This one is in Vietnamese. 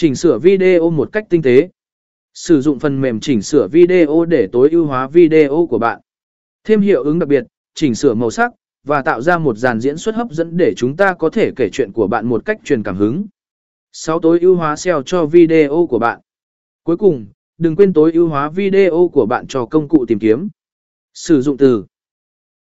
Chỉnh sửa video một cách tinh tế. Sử dụng phần mềm chỉnh sửa video để tối ưu hóa video của bạn. Thêm hiệu ứng đặc biệt, chỉnh sửa màu sắc, và tạo ra một dàn diễn xuất hấp dẫn để chúng ta có thể kể chuyện của bạn một cách truyền cảm hứng. 6. Tối ưu hóa SEO cho video của bạn. Cuối cùng, đừng quên tối ưu hóa video của bạn cho công cụ tìm kiếm. Sử dụng từ